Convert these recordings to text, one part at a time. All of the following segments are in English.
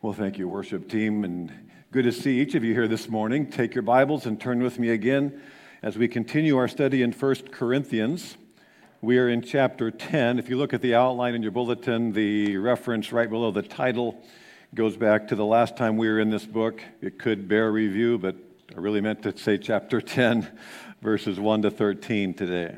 Well, thank you, worship team, and good to see each of you here this morning. Take your Bibles and turn with me again as we continue our study in 1 Corinthians. We are in chapter 10. If you look at the outline in your bulletin, the reference right below the title goes back to the last time we were in this book. It could bear review, but I really meant to say chapter 10, verses 1 to 13 today.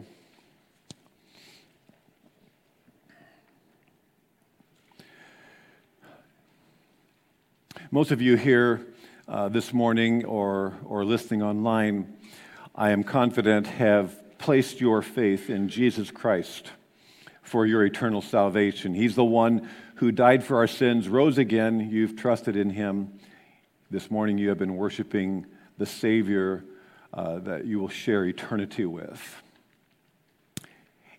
Most of you here uh, this morning or, or listening online, I am confident, have placed your faith in Jesus Christ for your eternal salvation. He's the one who died for our sins, rose again. You've trusted in him. This morning, you have been worshiping the Savior uh, that you will share eternity with.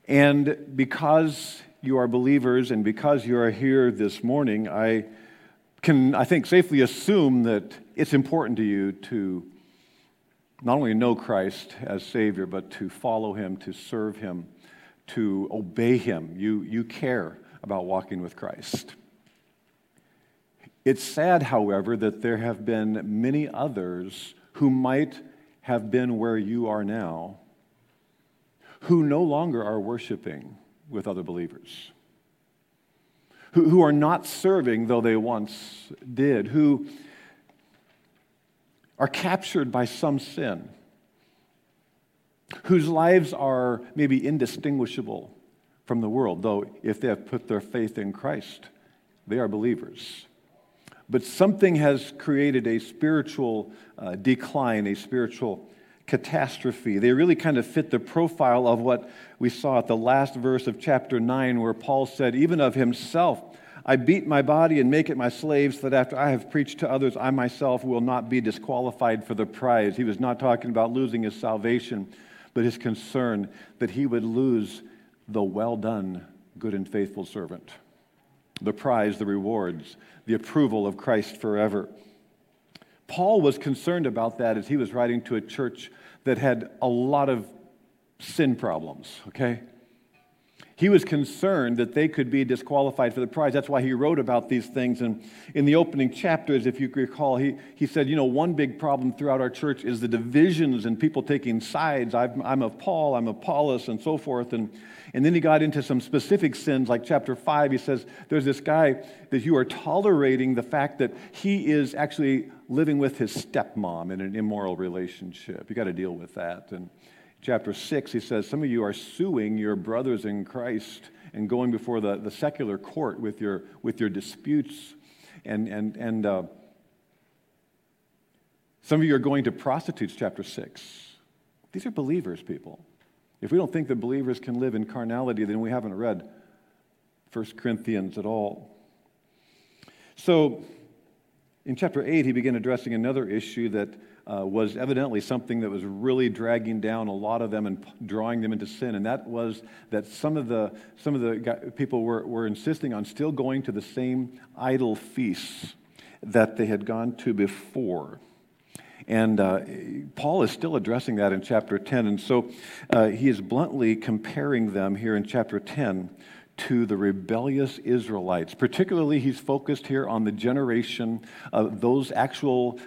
And because you are believers and because you are here this morning, I can, I think, safely assume that it's important to you to not only know Christ as Savior, but to follow Him, to serve Him, to obey Him. You, you care about walking with Christ. It's sad, however, that there have been many others who might have been where you are now who no longer are worshiping with other believers who, who are not serving though they once did, who are captured by some sin, whose lives are maybe indistinguishable from the world, though if they have put their faith in Christ, they are believers. But something has created a spiritual uh, decline, a spiritual catastrophe. They really kind of fit the profile of what we saw at the last verse of chapter 9, where Paul said, Even of himself, I beat my body and make it my slave, so that after I have preached to others, I myself will not be disqualified for the prize. He was not talking about losing his salvation, but his concern that he would lose the well done, good and faithful servant. The prize, the rewards, the approval of Christ forever. Paul was concerned about that as he was writing to a church that had a lot of sin problems, okay? He was concerned that they could be disqualified for the prize. That's why he wrote about these things. And in the opening chapters, if you recall, he, he said, You know, one big problem throughout our church is the divisions and people taking sides. i am of Paul, I'm of Apollos, and so forth. And, and then he got into some specific sins, like chapter 5. He says, There's this guy that you are tolerating the fact that he is actually living with his stepmom in an immoral relationship. You got to deal with that. And chapter 6, he says, Some of you are suing your brothers in Christ and going before the, the secular court with your, with your disputes. And, and, and uh, some of you are going to prostitutes, chapter 6. These are believers, people. If we don't think that believers can live in carnality, then we haven't read 1 Corinthians at all. So, in chapter 8, he began addressing another issue that uh, was evidently something that was really dragging down a lot of them and drawing them into sin, and that was that some of the, some of the people were, were insisting on still going to the same idol feasts that they had gone to before. And uh, Paul is still addressing that in chapter 10. And so uh, he is bluntly comparing them here in chapter 10 to the rebellious Israelites. Particularly, he's focused here on the generation of those actual.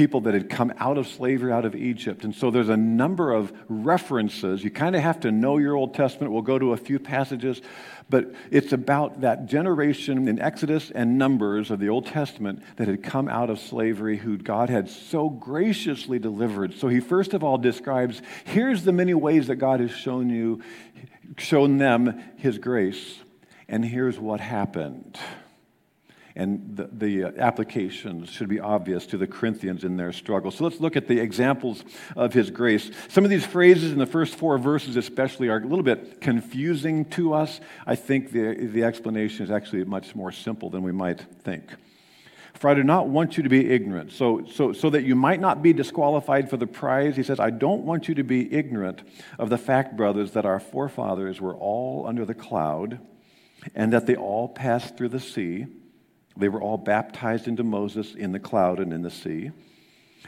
People that had come out of slavery out of Egypt. And so there's a number of references. You kind of have to know your Old Testament. We'll go to a few passages, but it's about that generation in Exodus and Numbers of the Old Testament that had come out of slavery, who God had so graciously delivered. So he first of all describes here's the many ways that God has shown you shown them his grace. And here's what happened. And the, the, applications should be obvious to the Corinthians in their struggle. So let's look at the examples of his grace. Some of these phrases in the first four verses, especially, are a little bit confusing to us. I think the, the explanation is actually much more simple than we might think. For I do not want you to be ignorant. So, so, so that you might not be disqualified for the prize, he says, I don't want you to be ignorant of the fact, brothers, that our forefathers were all under the cloud, and that they all passed through the sea. They were all baptized into Moses in the cloud and in the sea.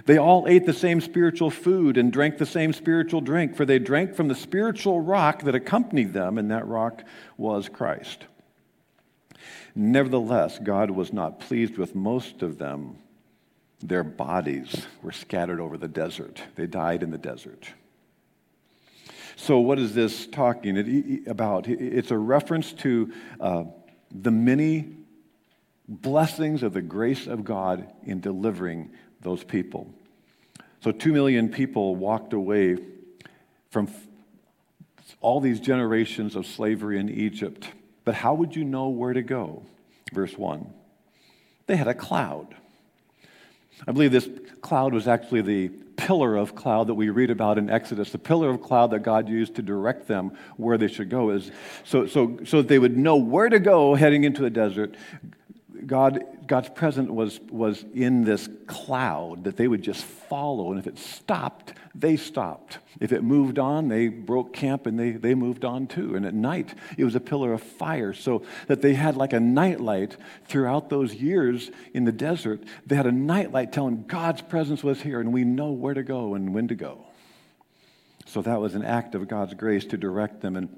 They all ate the same spiritual food and drank the same spiritual drink, for they drank from the spiritual rock that accompanied them, and that rock was Christ. Nevertheless, God was not pleased with most of them. Their bodies were scattered over the desert, they died in the desert. So, what is this talking about? It's a reference to uh, the many blessings of the grace of God in delivering those people. So, two million people walked away from all these generations of slavery in Egypt. But how would you know where to go? Verse 1. They had a cloud. I believe this cloud was actually the pillar of cloud that we read about in Exodus, the pillar of cloud that God used to direct them where they should go, is so, so, so that they would know where to go heading into the desert. God, God's presence was, was in this cloud that they would just follow. And if it stopped, they stopped. If it moved on, they broke camp and they, they moved on too. And at night, it was a pillar of fire. So that they had like a nightlight throughout those years in the desert. They had a nightlight telling God's presence was here and we know where to go and when to go. So that was an act of God's grace to direct them. And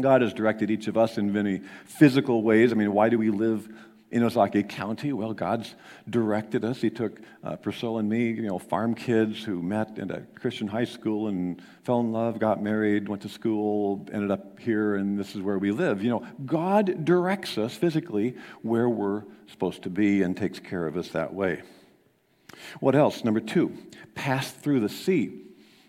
God has directed each of us in many physical ways. I mean, why do we live in Ozaukee County? Well, God's directed us. He took uh, Priscilla and me, you know, farm kids who met in a Christian high school and fell in love, got married, went to school, ended up here, and this is where we live. You know, God directs us physically where we're supposed to be and takes care of us that way. What else? Number two, pass through the sea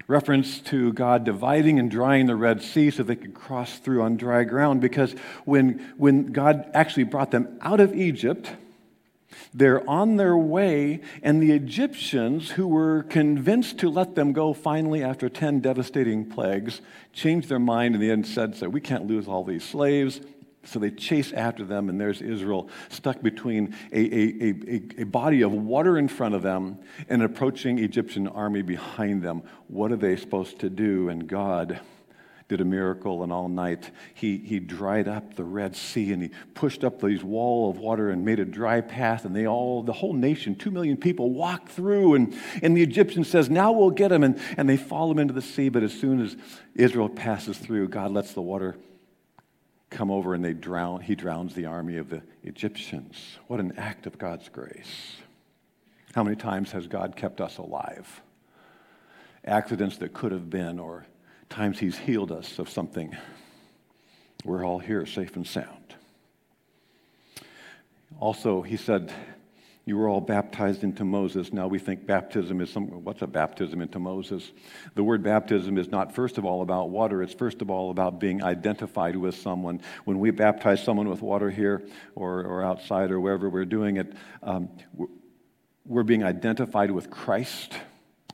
reference to God dividing and drying the Red Sea so they could cross through on dry ground. Because when, when God actually brought them out of Egypt, they're on their way, and the Egyptians, who were convinced to let them go finally after 10 devastating plagues, changed their mind in the end said, so We can't lose all these slaves. So they chase after them, and there's Israel stuck between a, a, a, a, body of water in front of them and an approaching Egyptian army behind them. What are they supposed to do? And God did a miracle, and all night he, he dried up the Red Sea and he pushed up these wall of water and made a dry path, and they all, the whole nation, two million people, walked through. And, and the Egyptian says, Now we'll get them. And, and they fall them into the sea, but as soon as Israel passes through, God lets the water come over and they drown, he drowns the army of the Egyptians. What an act of God's grace. How many times has God kept us alive? Accidents that could have been, or times he's healed us of something. We're all here safe and sound. Also, he said, you were all baptized into Moses. Now we think baptism is some, what's a baptism into Moses? The word baptism is not first of all about water. It's first of all about being identified with someone. When we baptize someone with water here or, or outside or wherever we're doing it, um, we're being identified with Christ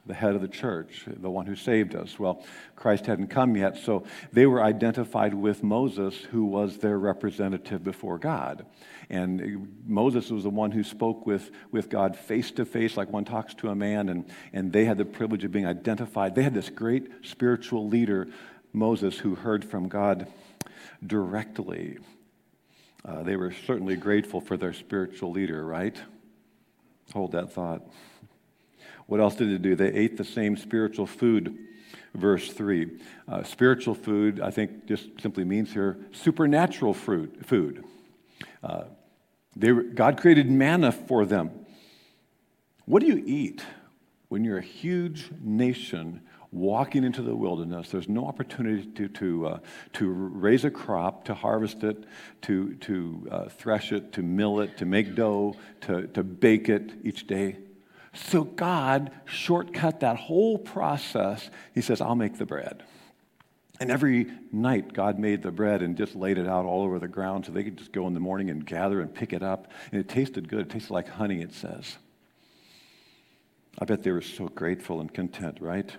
the head of the church, the one who saved us. Well, Christ hadn't come yet, so they were identified with Moses, who was their representative before God. And Moses was the one who spoke with, with God face to face, like one talks to a man, and, and they had the privilege of being identified. They had this great spiritual leader, Moses, who heard from God directly. Uh, they were certainly grateful for their spiritual leader, right? Hold that thought. What else did they do? They ate the same spiritual food. Verse 3. Uh, spiritual food, I think, just simply means here supernatural fruit, food. Uh, they, God created manna for them. What do you eat when you're a huge nation walking into the wilderness? There's no opportunity to, to, uh, to raise a crop, to harvest it, to, to uh, thresh it, to mill it, to make dough, to, to bake it each day. So God shortcut that whole process. He says, I'll make the bread. And every night, God made the bread and just laid it out all over the ground so they could just go in the morning and gather and pick it up. And it tasted good. It tasted like honey, it says. I bet they were so grateful and content, right?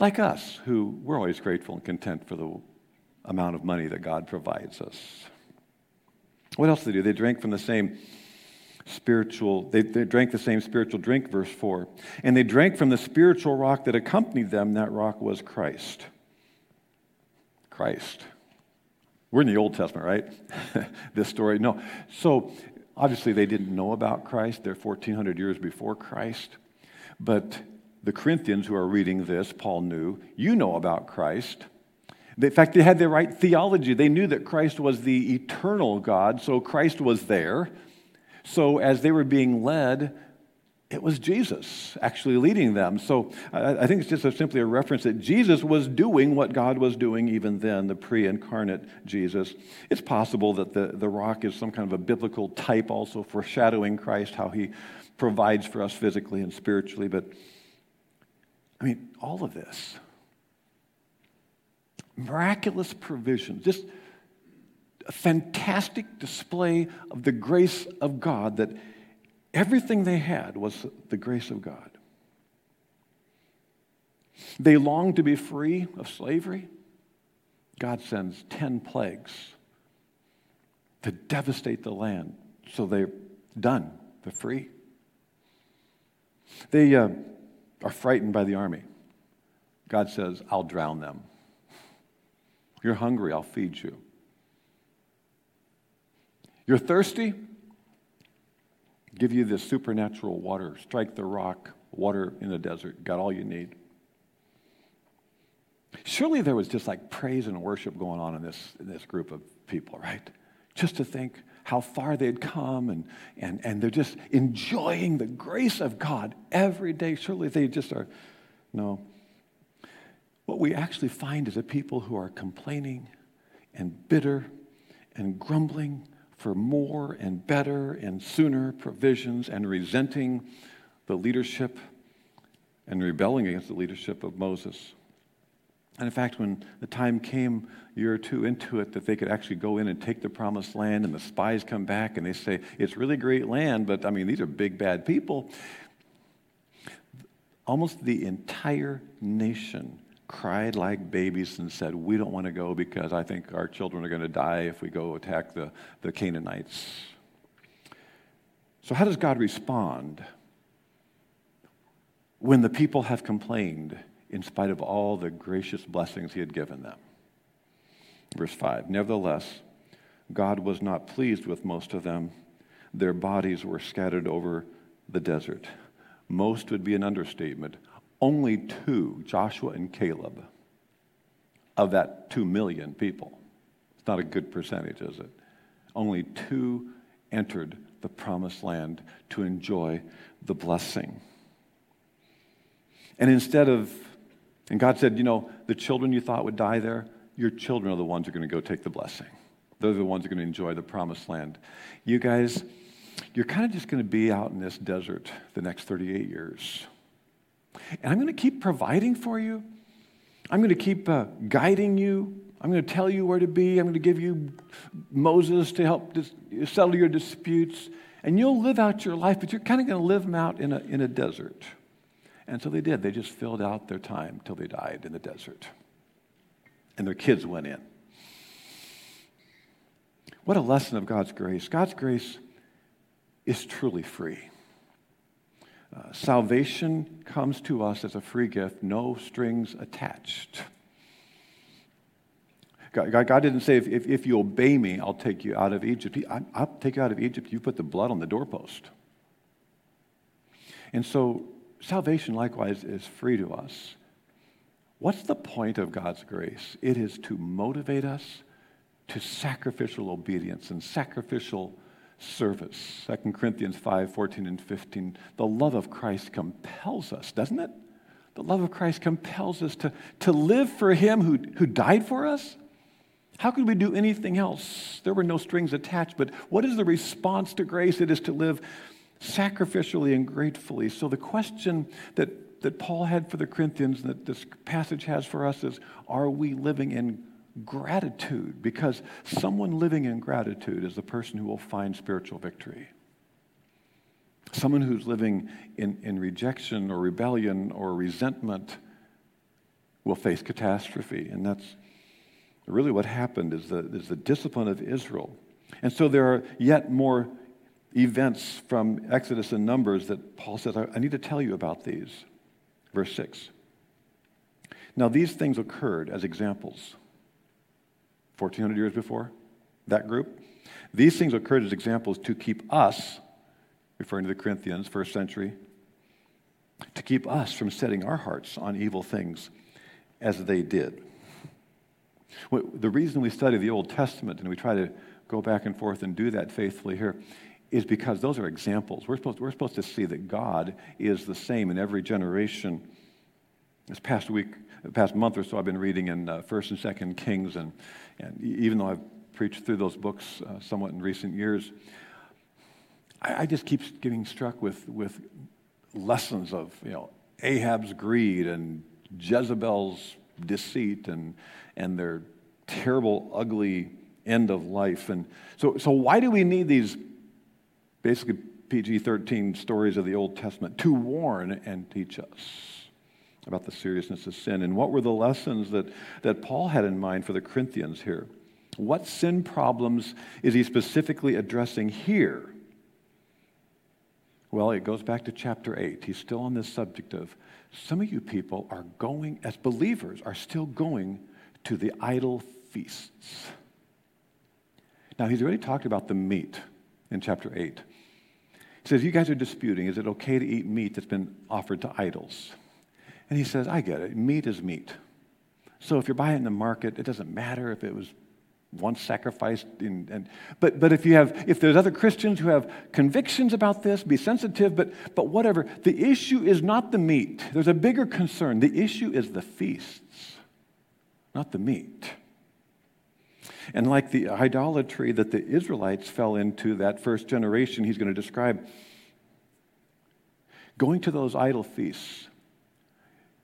Like us, who we're always grateful and content for the amount of money that God provides us. What else did they do? They drank from the same spiritual, they, they drank the same spiritual drink, verse 4. And they drank from the spiritual rock that accompanied them. That rock was Christ. Christ. We're in the Old Testament, right? this story. No. So obviously they didn't know about Christ. They're 1,400 years before Christ. But the Corinthians who are reading this, Paul knew, you know about Christ. In fact, they had the right theology. They knew that Christ was the eternal God, so Christ was there. So as they were being led, it was Jesus actually leading them. So I, think it's just a, simply a reference that Jesus was doing what God was doing even then, the pre incarnate Jesus. It's possible that the, the rock is some kind of a biblical type also foreshadowing Christ, how he provides for us physically and spiritually. But I mean, all of this miraculous provisions, just a fantastic display of the grace of God that everything they had was the grace of God. They longed to be free of slavery. God sends 10 plagues to devastate the land. So they're done, they're free. They uh, are frightened by the army. God says, I'll drown them. You're hungry, I'll feed you. You're thirsty? Give you this supernatural water. Strike the rock, water in the desert. Got all you need. Surely there was just like praise and worship going on in this, in this group of people, right? Just to think how far they'd come and, and, and they're just enjoying the grace of God every day. Surely they just are, no. What we actually find is a people who are complaining and bitter and grumbling for more and better and sooner provisions and resenting the leadership and rebelling against the leadership of Moses. And in fact, when the time came a year or two into it that they could actually go in and take the promised land, and the spies come back and they say, It's really great land, but I mean, these are big, bad people. Almost the entire nation cried like babies and said, We don't want to go because I think our children are going to die if we go attack the, the Canaanites. So, how does God respond when the people have complained in spite of all the gracious blessings He had given them? Verse 5 Nevertheless, God was not pleased with most of them. Their bodies were scattered over the desert. Most would be an understatement only two, Joshua and Caleb, of that two million people. It's not a good percentage, is it? Only two entered the promised land to enjoy the blessing. And instead of, and God said, you know, the children you thought would die there, your children are the ones who are going to go take the blessing. They're the ones who are going to enjoy the promised land. You guys, you're kind of just going to be out in this desert the next 38 years. And I'm going to keep providing for you. I'm going to keep uh, guiding you. I'm going to tell you where to be. I'm going to give you Moses to help dis- settle your disputes. And you'll live out your life, but you're kind of going to live them out in a, in a desert. And so they did. They just filled out their time till they died in the desert. And their kids went in. What a lesson of God's grace. God's grace is truly free. Salvation comes to us as a free gift, no strings attached. God, God, didn't say, if, if, if, you obey me, I'll take you out of Egypt. I, I'll take you out of Egypt. You put the blood on the doorpost. And so, salvation likewise is free to us. What's the point of God's grace? It is to motivate us to sacrificial obedience and sacrificial service. 2 Corinthians 5 14 and 15. The love of Christ compels us, doesn't it? The love of Christ compels us to, to live for Him who, who died for us. How could we do anything else? There were no strings attached, but what is the response to grace? It is to live sacrificially and gratefully. So the question that, that Paul had for the Corinthians, that this passage has for us, is are we living in gratitude because someone living in gratitude is the person who will find spiritual victory. Someone who's living in, in rejection or rebellion or resentment will face catastrophe. And that's really what happened is the, is the discipline of Israel. And so there are yet more events from Exodus and Numbers that Paul says, I, I need to tell you about these. Verse 6. Now, these things occurred as examples 1400 years before that group. These things occurred as examples to keep us, referring to the Corinthians, first century, to keep us from setting our hearts on evil things as they did. The reason we study the Old Testament and we try to go back and forth and do that faithfully here is because those are examples. We're supposed, we're supposed to see that God is the same in every generation. This past week, the past month or so, I've been reading in uh, First and Second Kings, and, and even though I've preached through those books uh, somewhat in recent years, I, I just keep getting struck with, with lessons of you know Ahab's greed and Jezebel's deceit and, and their terrible, ugly end of life. And so, so why do we need these basically PG 13 stories of the Old Testament to warn and teach us about the seriousness of sin? And what were the lessons that, that Paul had in mind for the Corinthians here? What sin problems is he specifically addressing here? Well, it goes back to chapter 8. He's still on this subject of some of you people are going, as believers, are still going to the idol feasts. Now, he's already talked about the meat in chapter 8. He says, You guys are disputing. Is it okay to eat meat that's been offered to idols? And he says, I get it. Meat is meat. So if you're buying in the market, it doesn't matter if it was once sacrificed. In, and, but, but if, you have, if there's other Christians who have convictions about this, be sensitive, but, but whatever. The issue is not the meat. There's a bigger concern. The issue is the feasts, not the meat. And like the idolatry that the Israelites fell into that first generation, he's going to describe going to those idol feasts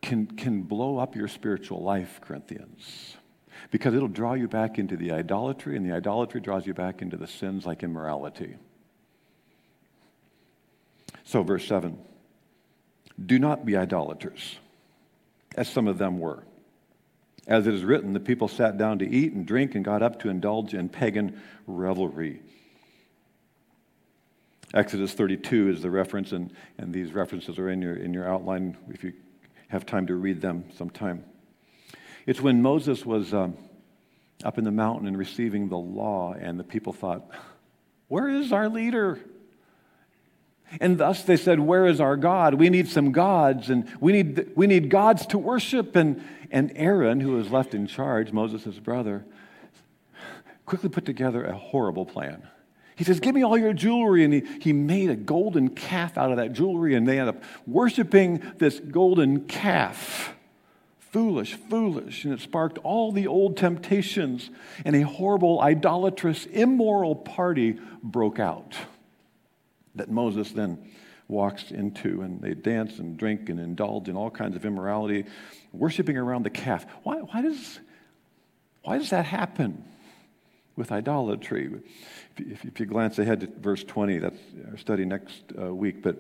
can, can blow up your spiritual life, Corinthians because it'll draw you back into the idolatry, and the idolatry draws you back into the sins like immorality. So, verse 7 Do not be idolaters, as some of them were. As it is written, the people sat down to eat and drink and got up to indulge in pagan revelry. Exodus 32 is the reference, and, and these references are in your, in your outline if you have time to read them sometime. It's when Moses was um, up in the mountain and receiving the law, and the people thought, Where is our leader? And thus they said, Where is our God? We need some gods, and we need, we need gods to worship. And, and Aaron, who was left in charge, Moses' brother, quickly put together a horrible plan. He says, Give me all your jewelry. And he, he made a golden calf out of that jewelry, and they end up worshiping this golden calf. Foolish, foolish. And it sparked all the old temptations, and a horrible, idolatrous, immoral party broke out that Moses then walks into. And they dance and drink and indulge in all kinds of immorality, worshiping around the calf. Why, why, does, why does that happen with idolatry? If you, if you glance ahead to verse 20, that's our study next uh, week, but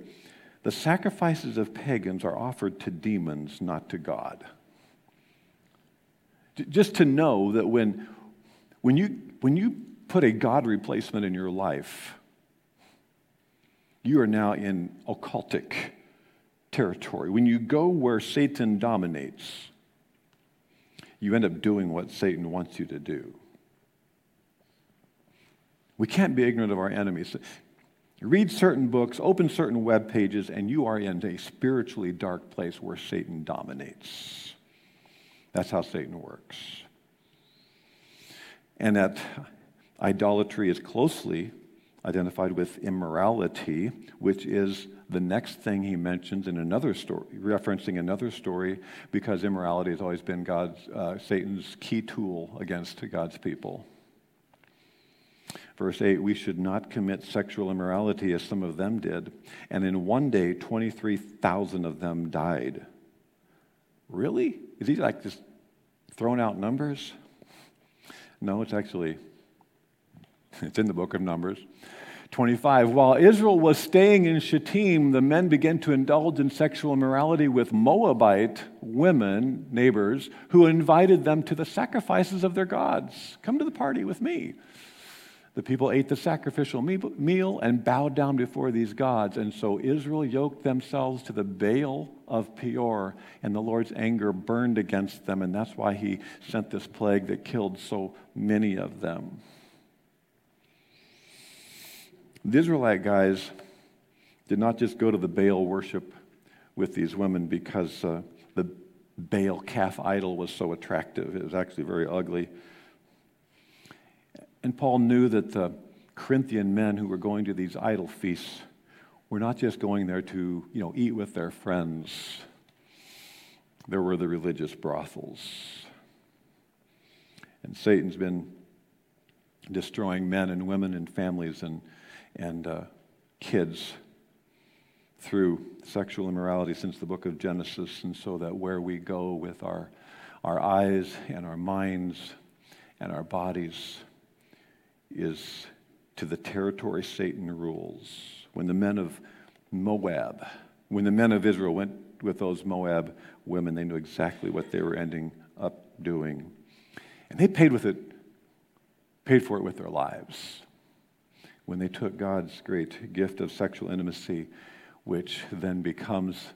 the sacrifices of pagans are offered to demons, not to God. Just to know that when, when, you, when you put a God replacement in your life, you are now in occultic territory. When you go where Satan dominates, you end up doing what Satan wants you to do. We can't be ignorant of our enemies. Read certain books, open certain web pages, and you are in a spiritually dark place where Satan dominates. That's how Satan works. And that idolatry is closely identified with immorality, which is the next thing he mentions in another story, referencing another story, because immorality has always been God's, uh, Satan's key tool against God's people. Verse 8, we should not commit sexual immorality as some of them did. And in one day, 23,000 of them died. Really? Is he like just throwing out numbers? No, it's actually it's in the book of Numbers. 25. While Israel was staying in Shittim, the men began to indulge in sexual immorality with Moabite women, neighbors, who invited them to the sacrifices of their gods. Come to the party with me. The people ate the sacrificial meal and bowed down before these gods. And so Israel yoked themselves to the Baal of Peor, and the Lord's anger burned against them. And that's why he sent this plague that killed so many of them. The Israelite guys did not just go to the Baal worship with these women because uh, the Baal calf idol was so attractive. It was actually very ugly. And Paul knew that the Corinthian men who were going to these idol feasts were not just going there to, you know, eat with their friends. There were the religious brothels. And Satan's been destroying men and women and families and, and uh, kids through sexual immorality since the book of Genesis, and so that where we go with our, our eyes and our minds and our bodies is to the territory Satan rules. When the men of Moab, when the men of Israel went with those Moab women, they knew exactly what they were ending up doing. And they paid with it, paid for it with their lives. When they took God's great gift of sexual intimacy, which then becomes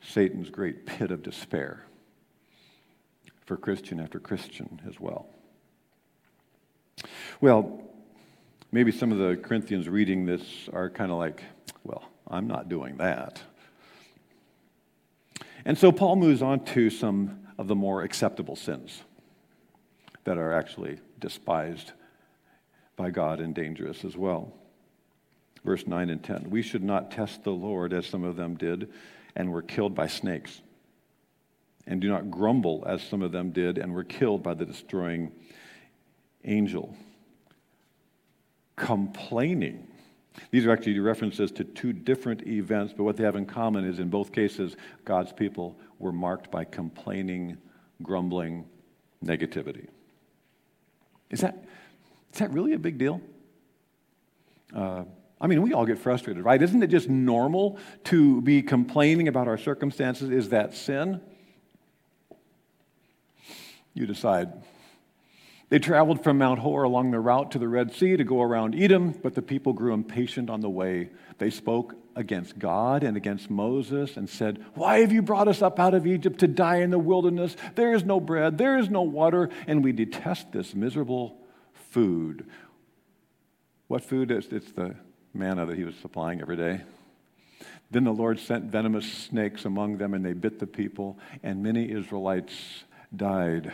Satan's great pit of despair for Christian after Christian as well. Well, maybe some of the Corinthians reading this are kind of like, well, I'm not doing that. And so Paul moves on to some of the more acceptable sins that are actually despised by God and dangerous as well. Verse 9 and 10 We should not test the Lord as some of them did and were killed by snakes. And do not grumble as some of them did and were killed by the destroying angel complaining. These are actually references to two different events, but what they have in common is in both cases, God's people were marked by complaining, grumbling, negativity. Is that, is that really a big deal? Uh, I mean, we all get frustrated, right? Isn't it just normal to be complaining about our circumstances? Is that sin? You decide. They traveled from Mount Hor along the route to the Red Sea to go around Edom, but the people grew impatient on the way. They spoke against God and against Moses and said, Why have you brought us up out of Egypt to die in the wilderness? There is no bread, there is no water, and we detest this miserable food. What food is it's the manna that he was supplying every day. Then the Lord sent venomous snakes among them, and they bit the people, and many Israelites died.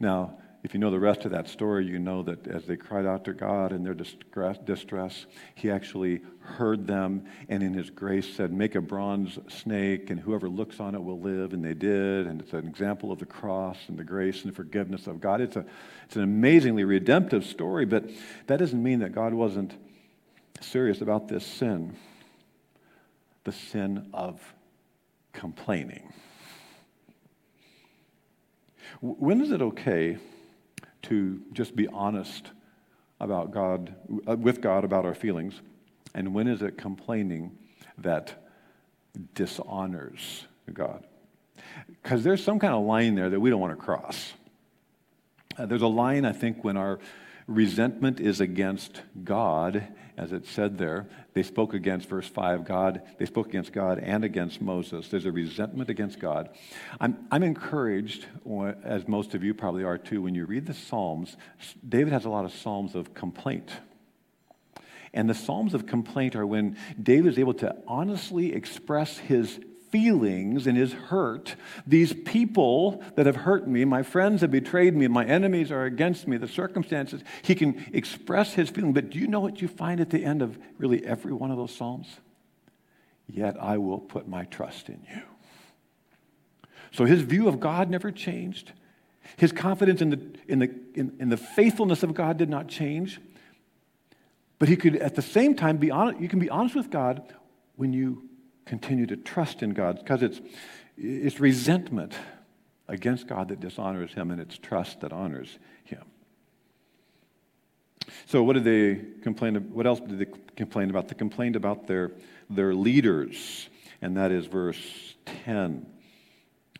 Now, if you know the rest of that story, you know that as they cried out to God in their distress, He actually heard them and in His grace said, Make a bronze snake, and whoever looks on it will live. And they did. And it's an example of the cross and the grace and the forgiveness of God. It's, a, it's an amazingly redemptive story, but that doesn't mean that God wasn't serious about this sin the sin of complaining. When is it okay? To just be honest about God, uh, with God about our feelings? And when is it complaining that dishonors God? Because there's some kind of line there that we don't want to cross. Uh, there's a line, I think, when our resentment is against God as it said there. They spoke against, verse 5, God. They spoke against God and against Moses. There's a resentment against God. I'm, I'm encouraged, as most of you probably are too, when you read the Psalms, David has a lot of Psalms of complaint. And the Psalms of complaint are when David is able to honestly express his feelings and his hurt. These people that have hurt me, my friends have betrayed me, my enemies are against me, the circumstances, he can express his feeling. But do you know what you find at the end of really every one of those Psalms? Yet I will put my trust in you. So his view of God never changed. His confidence in the, in the, in, in the faithfulness of God did not change. But he could, at the same time, be honest, you can be honest with God when you continue to trust in God because it's, it's resentment against God that dishonors him and it's trust that honors him. So what did they complain what else did they complain about? They complained about their their leaders, and that is verse 10.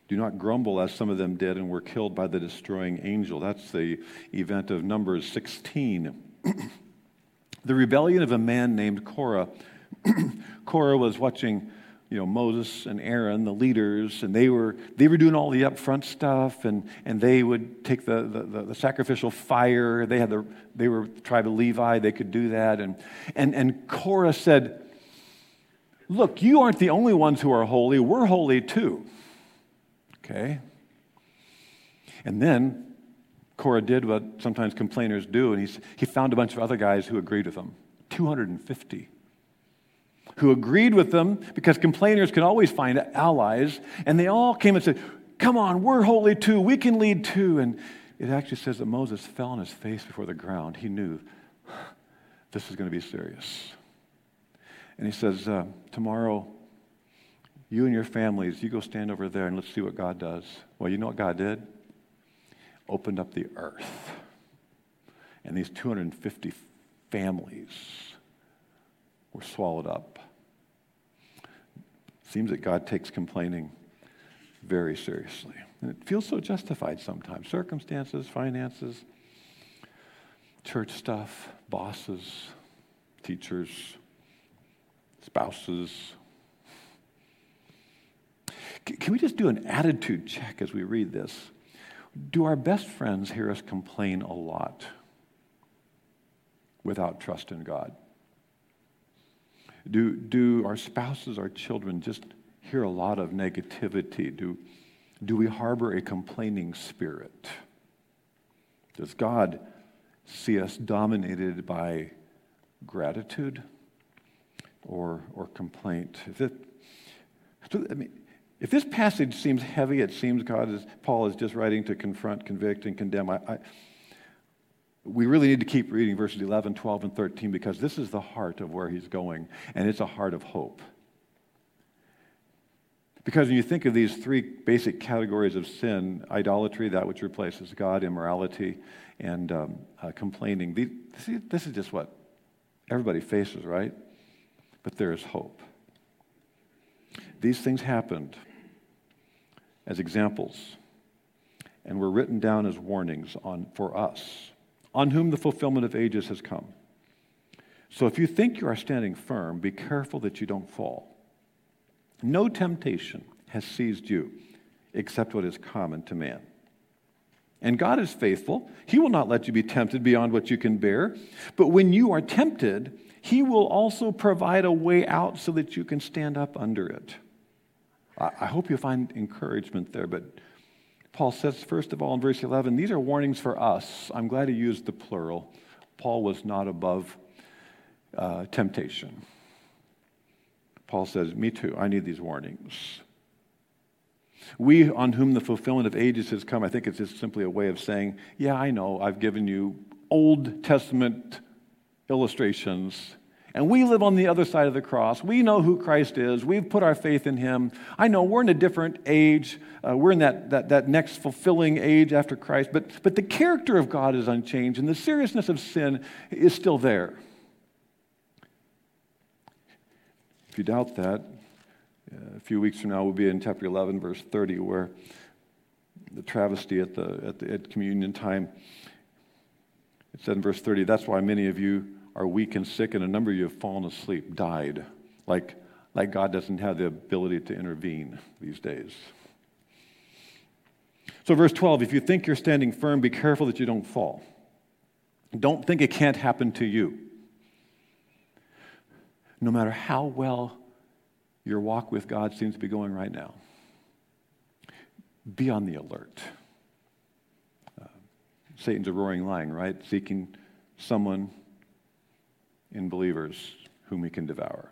Do not grumble as some of them did and were killed by the destroying angel. That's the event of Numbers 16. the rebellion of a man named Korah. Korah was watching you know, Moses and Aaron, the leaders, and they were, they were doing all the upfront stuff, and, and they would take the, the, the, sacrificial fire. They, had the, they were tribe of Levi, they could do that. And, and, and Korah said, Look, you aren't the only ones who are holy, we're holy too. Okay? And then Korah did what sometimes complainers do, and he's, he found a bunch of other guys who agreed with him 250 who agreed with them because complainers can always find allies, and they all came and said, Come on, we're holy too, we can lead too. And it actually says that Moses fell on his face before the ground. He knew this is going to be serious. And he says, uh, Tomorrow, you and your families, you go stand over there and let's see what God does. Well, you know what God did? Opened up the earth. And these 250 families were swallowed up. Seems that God takes complaining very seriously. And it feels so justified sometimes. Circumstances, finances, church stuff, bosses, teachers, spouses. Can we just do an attitude check as we read this? Do our best friends hear us complain a lot without trust in God? Do, do our spouses, our children just hear a lot of negativity? Do, do we harbor a complaining spirit? Does God see us dominated by gratitude or, or complaint? If, it, I mean, if this passage seems heavy, it seems God is, Paul is just writing to confront, convict, and condemn. I, I, we really need to keep reading verses 11, 12, and 13 because this is the heart of where he's going, and it's a heart of hope. Because when you think of these three basic categories of sin idolatry, that which replaces God, immorality, and um, uh, complaining these, this is just what everybody faces, right? But there is hope. These things happened as examples and were written down as warnings on, for us, on whom the fulfillment of ages has come. So if you think you are standing firm, be careful that you don't fall. No temptation has seized you except what is common to man. And God is faithful. He will not let you be tempted beyond what you can bear. But when you are tempted, He will also provide a way out so that you can stand up under it. I hope you find encouragement there. But Paul says, first of all, in verse 11, these are warnings for us. I'm glad he used the plural. Paul was not above uh, temptation. Paul says, Me too, I need these warnings. We, on whom the fulfillment of ages has come, I think it's just simply a way of saying, Yeah, I know, I've given you Old Testament illustrations, and we live on the other side of the cross. We know who Christ is. We've put our faith in him. I know we're in a different age. Uh, we're in that, that, that next fulfilling age after Christ, but, but the character of God is unchanged, and the seriousness of sin is still there. If you doubt that, uh, a few weeks from now, we'll be in chapter 11, verse 30, where the travesty at, the, at, the, at communion time. It said in verse 30, that's why many of you are weak and sick, and a number of you have fallen asleep, died. Like, like God doesn't have the ability to intervene these days. So, verse 12, if you think you're standing firm, be careful that you don't fall. Don't think it can't happen to you no matter how well your walk with God seems to be going right now, be on the alert. Uh, Satan's a roaring lion, right? Seeking someone in believers whom he can devour.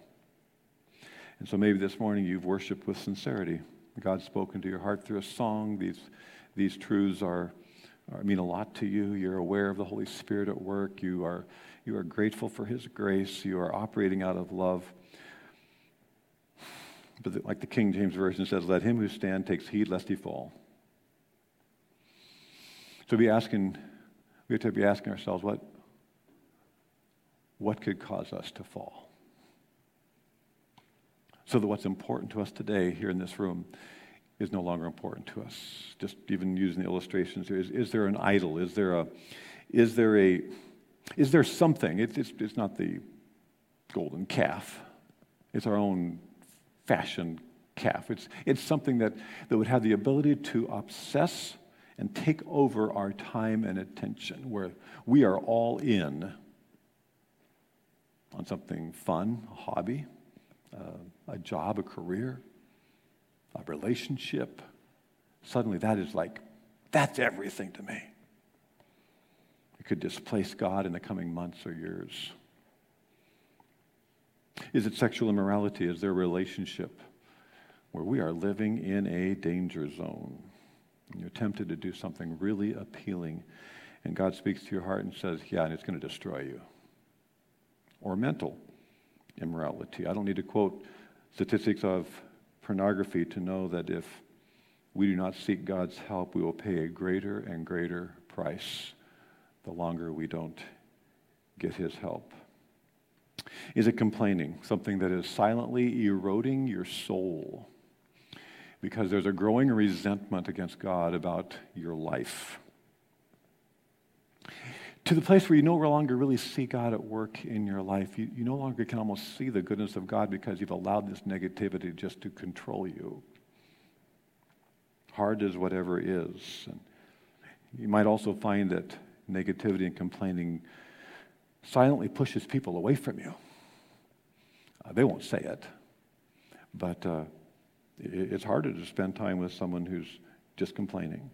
And so maybe this morning you've worshiped with sincerity. God's spoken to your heart through a song. These, these truths are, are, mean a lot to you. You're aware of the Holy Spirit at work. You are you are grateful for His grace. You are operating out of love. But like the King James Version says, let him who stand takes heed lest he fall. So be asking, we have to be asking ourselves, what, what could cause us to fall? So that what's important to us today here in this room is no longer important to us. Just even using the illustrations is, is there an idol? Is there a, is there a, is there something? It's, it's, not the golden calf, it's our own fashion calf. It's, it's something that, that would have the ability to obsess and take over our time and attention, where we are all in on something fun, a hobby, uh, a job, a career, a relationship. Suddenly, that is like, that's everything to me. that could displace God in the coming months or years? Is it sexual immorality? Is there a relationship where we are living in a danger zone? And you're tempted to do something really appealing, and God speaks to your heart and says, Yeah, and it's going to destroy you. Or mental immorality. I don't need to quote statistics of pornography to know that if we do not seek God's help, we will pay a greater and greater price the longer we don't get His help. Is it complaining, something that is silently eroding your soul? Because there's a growing resentment against God about your life. To the place where you no longer really see God at work in your life. You, you no longer can almost see the goodness of God because you've allowed this negativity just to control you. Hard as whatever is. And you might also find that negativity and complaining silently pushes people away from you. Uh, they won't say it, but uh, it, it's harder to spend time with someone who's just complaining.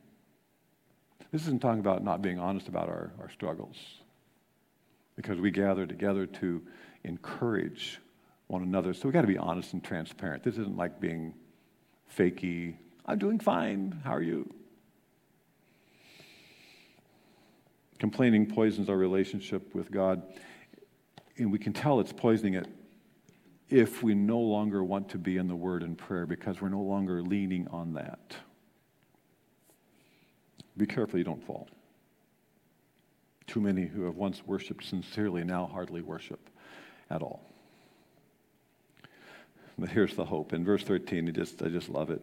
This isn't talking about not being honest about our, our struggles, because we gather together to encourage one another. So we got to be honest and transparent. This isn't like being fakey. I'm doing fine. How are you? Complaining poisons our relationship with God, and we can tell it's poisoning it if we no longer want to be in the Word and prayer because we're no longer leaning on that. Be careful you don't fall. Too many who have once worshiped sincerely now hardly worship at all. But here's the hope. In verse 13, I just, I just love it.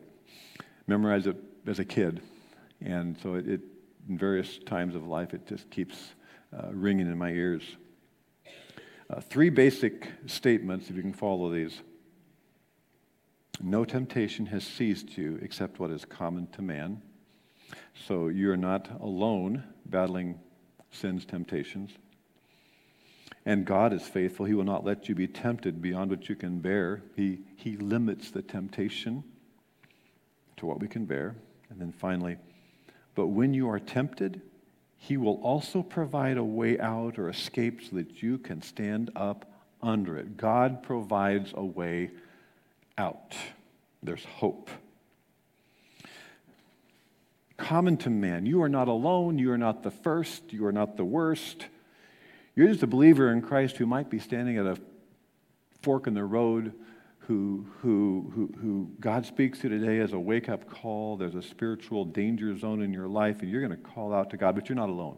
Memorize it as a kid. And so it, it in various times of life, it just keeps uh, ringing in my ears. Uh, three basic statements, if you can follow these. No temptation has seized you except what is common to man. So you're not alone battling sin's temptations. And God is faithful. He will not let you be tempted beyond what you can bear. He, he limits the temptation to what we can bear. And then finally, but when you are tempted, he will also provide a way out or escape so that you can stand up under it. God provides a way out. There's hope. Common to man. You are not alone. You are not the first. You are not the worst. You're just a believer in Christ who might be standing at a fork in the road who, who, who, who God speaks to today as a wake up call. There's a spiritual danger zone in your life, and you're going to call out to God, but you're not alone.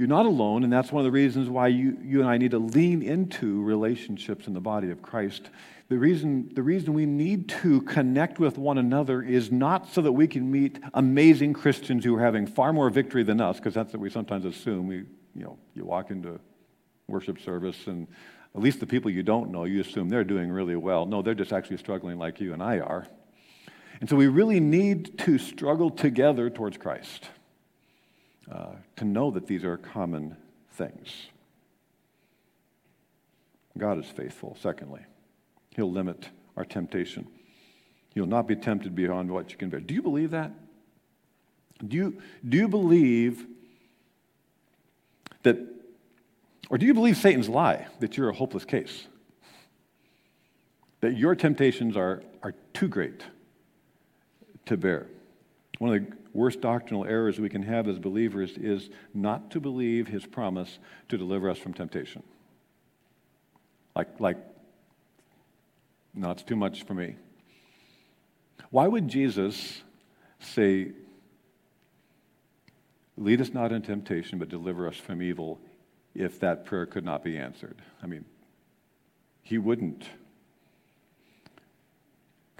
You're not alone, and that's one of the reasons why you, you and I need to lean into relationships in the body of Christ. The reason, the reason we need to connect with one another is not so that we can meet amazing Christians who are having far more victory than us, because that's what we sometimes assume. We, you know, you walk into worship service and at least the people you don't know, you assume they're doing really well. No, they're just actually struggling like you and I are. And so we really need to struggle together towards Christ uh, to know that these are common things. God is faithful, secondly. He'll limit our temptation. You'll not be tempted beyond what you can bear. Do you believe that? Do you, do you believe that or do you believe Satan's lie that you're a hopeless case? That your temptations are, are too great to bear? One of the worst doctrinal errors we can have as believers is not to believe his promise to deliver us from temptation. Like, like, no, it's too much for me. Why would Jesus say, Lead us not in temptation, but deliver us from evil if that prayer could not be answered. I mean, he wouldn't.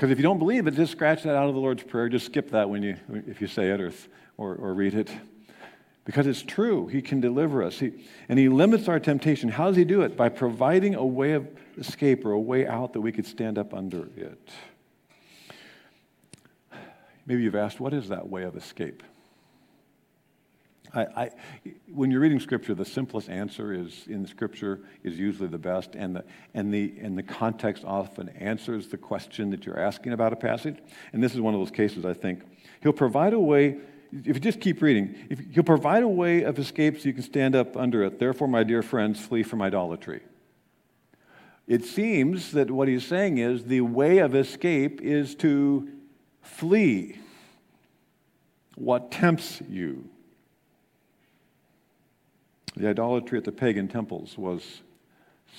Because if you don't believe it, just scratch that out of the Lord's Prayer. Just skip that when you, if you say it or, or, or read it. Because it's true. He can deliver us. He, and He limits our temptation. How does He do it? By providing a way of escape or a way out that we could stand up under it. Maybe you've asked, what is that way of escape? I, I, when you're reading Scripture, the simplest answer is in Scripture is usually the best, and the, and, the, and the context often answers the question that you're asking about a passage. And this is one of those cases, I think. He'll provide a way if you just keep reading, if he'll provide a way of escape so you can stand up under it. Therefore, my dear friends, flee from idolatry. It seems that what he's saying is the way of escape is to flee what tempts you. The idolatry at the pagan temples was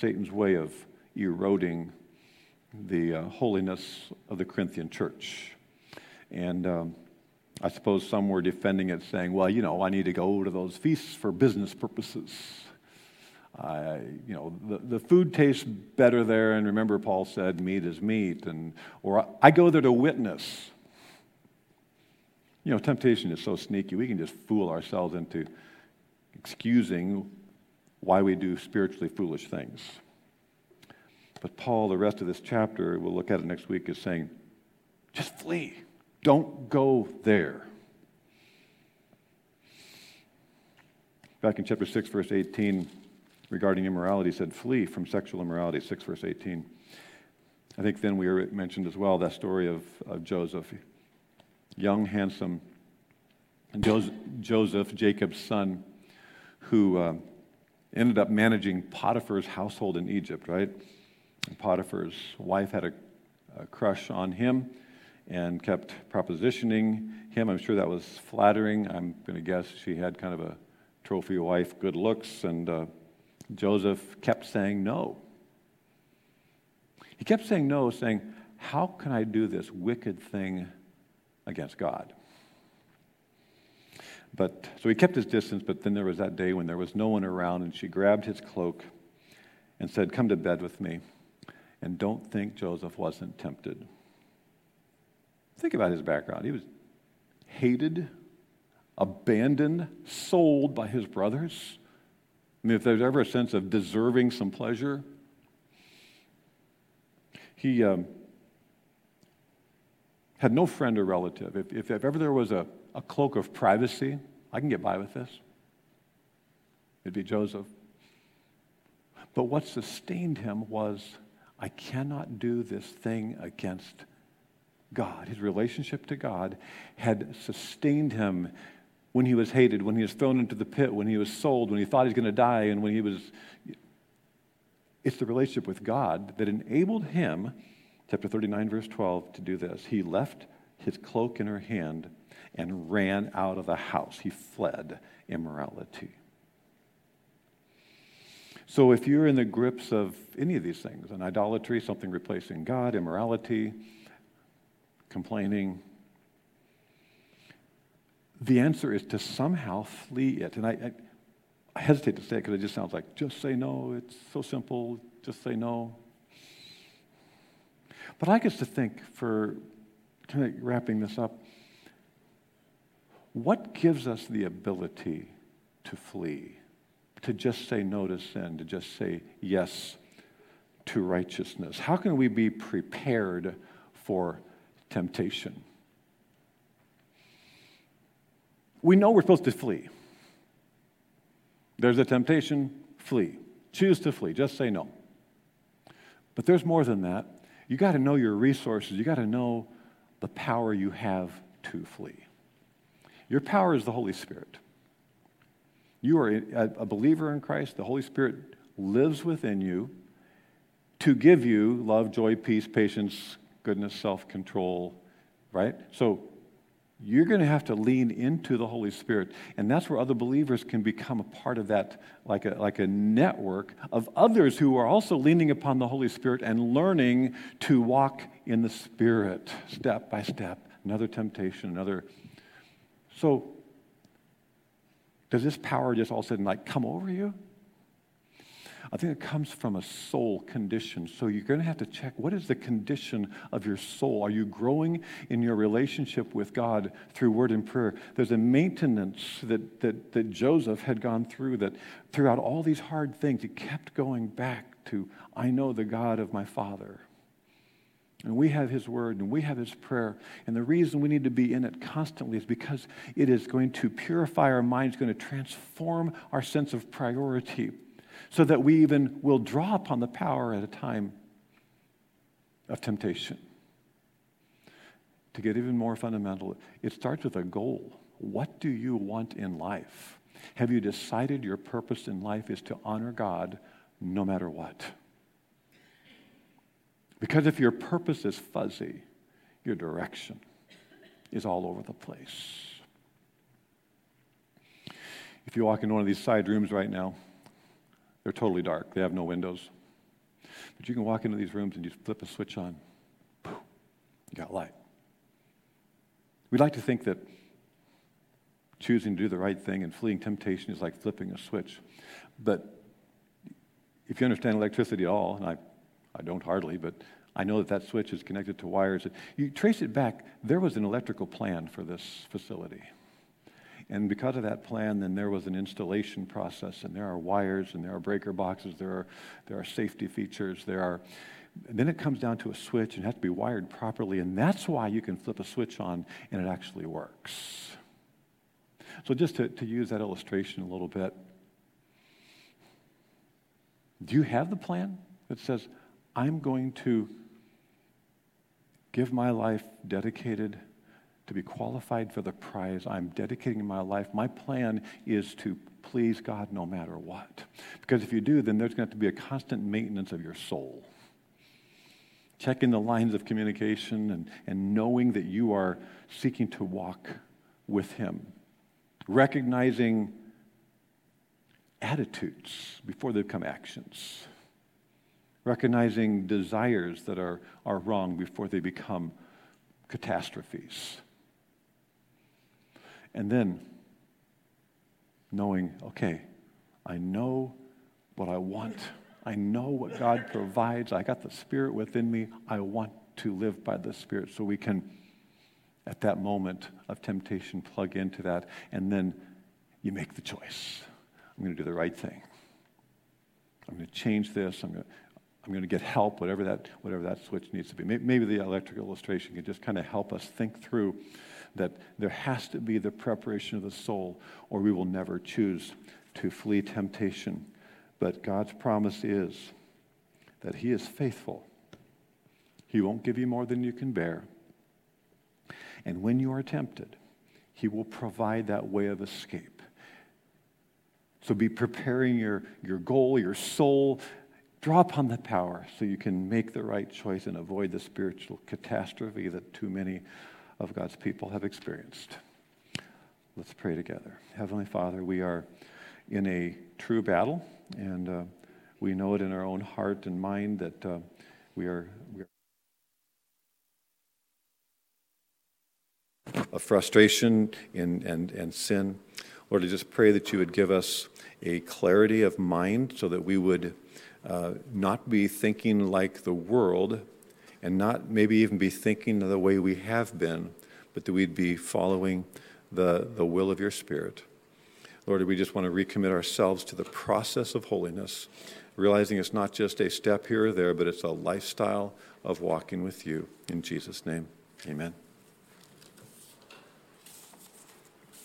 Satan's way of eroding the uh, holiness of the Corinthian church. And um, I suppose some were defending it, saying, well, you know, I need to go to those feasts for business purposes. I, you know, the, the food tastes better there, and remember, Paul said, meat is meat. And, or I go there to witness. You know, temptation is so sneaky, we can just fool ourselves into excusing why we do spiritually foolish things. But Paul, the rest of this chapter, we'll look at it next week, is saying, just flee. Don't go there. Back in chapter 6, verse 18, regarding immorality, said, Flee from sexual immorality, 6 verse 18. I think then we mentioned as well that story of, of Joseph, young, handsome Joseph, Jacob's son, who uh, ended up managing Potiphar's household in Egypt, right? And Potiphar's wife had a, a crush on him and kept propositioning him. I'm sure that was flattering. I'm going to guess she had kind of a trophy wife, good looks, and uh, Joseph kept saying no. He kept saying no, saying, How can I do this wicked thing against God? But so he kept his distance, but then there was that day when there was no one around, and she grabbed his cloak and said, Come to bed with me. And don't think Joseph wasn't tempted. Think about his background. He was hated, abandoned, sold by his brothers. I mean, if there's ever a sense of deserving some pleasure, he um, had no friend or relative. If, if, if ever there was a, a cloak of privacy, I can get by with this, it'd be Joseph. But what sustained him was I cannot do this thing against God, his relationship to God, had sustained him when he was hated, when he was thrown into the pit, when he was sold, when he thought he was going to die, and when he was. It's the relationship with God that enabled him, chapter 39, verse 12, to do this. He left his cloak in her hand and ran out of the house. He fled immorality. So if you're in the grips of any of these things, an idolatry, something replacing God, immorality, complaining. The answer is to somehow flee it. And I, I, I hesitate to say it because it just sounds like just say no. It's so simple. Just say no. But I get to think for kind of wrapping this up what gives us the ability to flee, to just say no to sin, to just say yes to righteousness? How can we be prepared for temptation. We know we're supposed to flee. There's a temptation, flee. Choose to flee, just say no. But there's more than that. You got to know your resources, you got to know the power you have to flee. Your power is the Holy Spirit. You are a believer in Christ, the Holy Spirit lives within you to give you love, joy, peace, patience, goodness, self control, right? So you're going to have to lean into the Holy Spirit. And that's where other believers can become a part of that, like a, like a network of others who are also leaning upon the Holy Spirit and learning to walk in the Spirit step by step. Another temptation, another. So, does this power just all of a sudden like come over you? I think it comes from a soul condition. So you're going to have to check what is the condition of your soul? Are you growing in your relationship with God through word and prayer? There's a maintenance that, that, that Joseph had gone through that throughout all these hard things, he kept going back to, I know the God of my father. And we have His Word and we have His prayer. And the reason we need to be in it constantly is because it is going to purify our minds, going to transform our sense of priority so that we even will draw upon the power at a time of temptation. To get even more fundamental, it starts with a goal. what do you want in life? Have you decided your purpose in life is to honor God no matter what? Because if your purpose is fuzzy, your direction is all over the place. If you walk into one of these side rooms right now, they're totally dark. They have no windows. But you can walk into these rooms and you flip a switch on. You got light. We'd like to think that choosing to do the right thing and fleeing temptation is like flipping a switch. But if you understand electricity at all, and I, I don't hardly, but I know that that switch is connected to wires. You trace it back, there was an electrical plan for this facility. And because of that plan, then there was an installation process, and there are wires, and there are breaker boxes, there are, there are safety features, there are. Then it comes down to a switch and has to be wired properly, and that's why you can flip a switch on and it actually works. So, just to, to use that illustration a little bit, do you have the plan that says, I'm going to give my life dedicated to be qualified for the prize. I'm dedicating my life. My plan is to please God no matter what. Because if you do, then there's going to have to be a constant maintenance of your soul. Checking the lines of communication and, and knowing that you are seeking to walk with Him. Recognizing attitudes before they become actions recognizing desires that are, are wrong before they become catastrophes. And then knowing, okay, I know what I want. I know what God provides. I got the Spirit within me. I want to live by the Spirit so we can, at that moment of temptation, plug into that. And then you make the choice. I'm going to do the right thing. I'm going to change this. I'm going to, I'm going to get help, whatever that, whatever that switch needs to be. Maybe the electric illustration can just kind of help us think through that there has to be the preparation of the soul, or we will never choose to flee temptation. But God's promise is that He is faithful. He won't give you more than you can bear. And when you are tempted, He will provide that way of escape. So be preparing your, your goal, your soul, Draw upon that power so you can make the right choice and avoid the spiritual catastrophe that too many of God's people have experienced. Let's pray together. Heavenly Father, we are in a true battle, and uh, we know it in our own heart and mind that uh, we are. We are of frustration and, and, and sin. Lord, I just pray that you would give us a clarity of mind so that we would uh, not be thinking like the world and not maybe even be thinking the way we have been, but that we'd be following the, the will of your Spirit. Lord, we just want to recommit ourselves to the process of holiness, realizing it's not just a step here or there, but it's a lifestyle of walking with you. In Jesus' name, amen.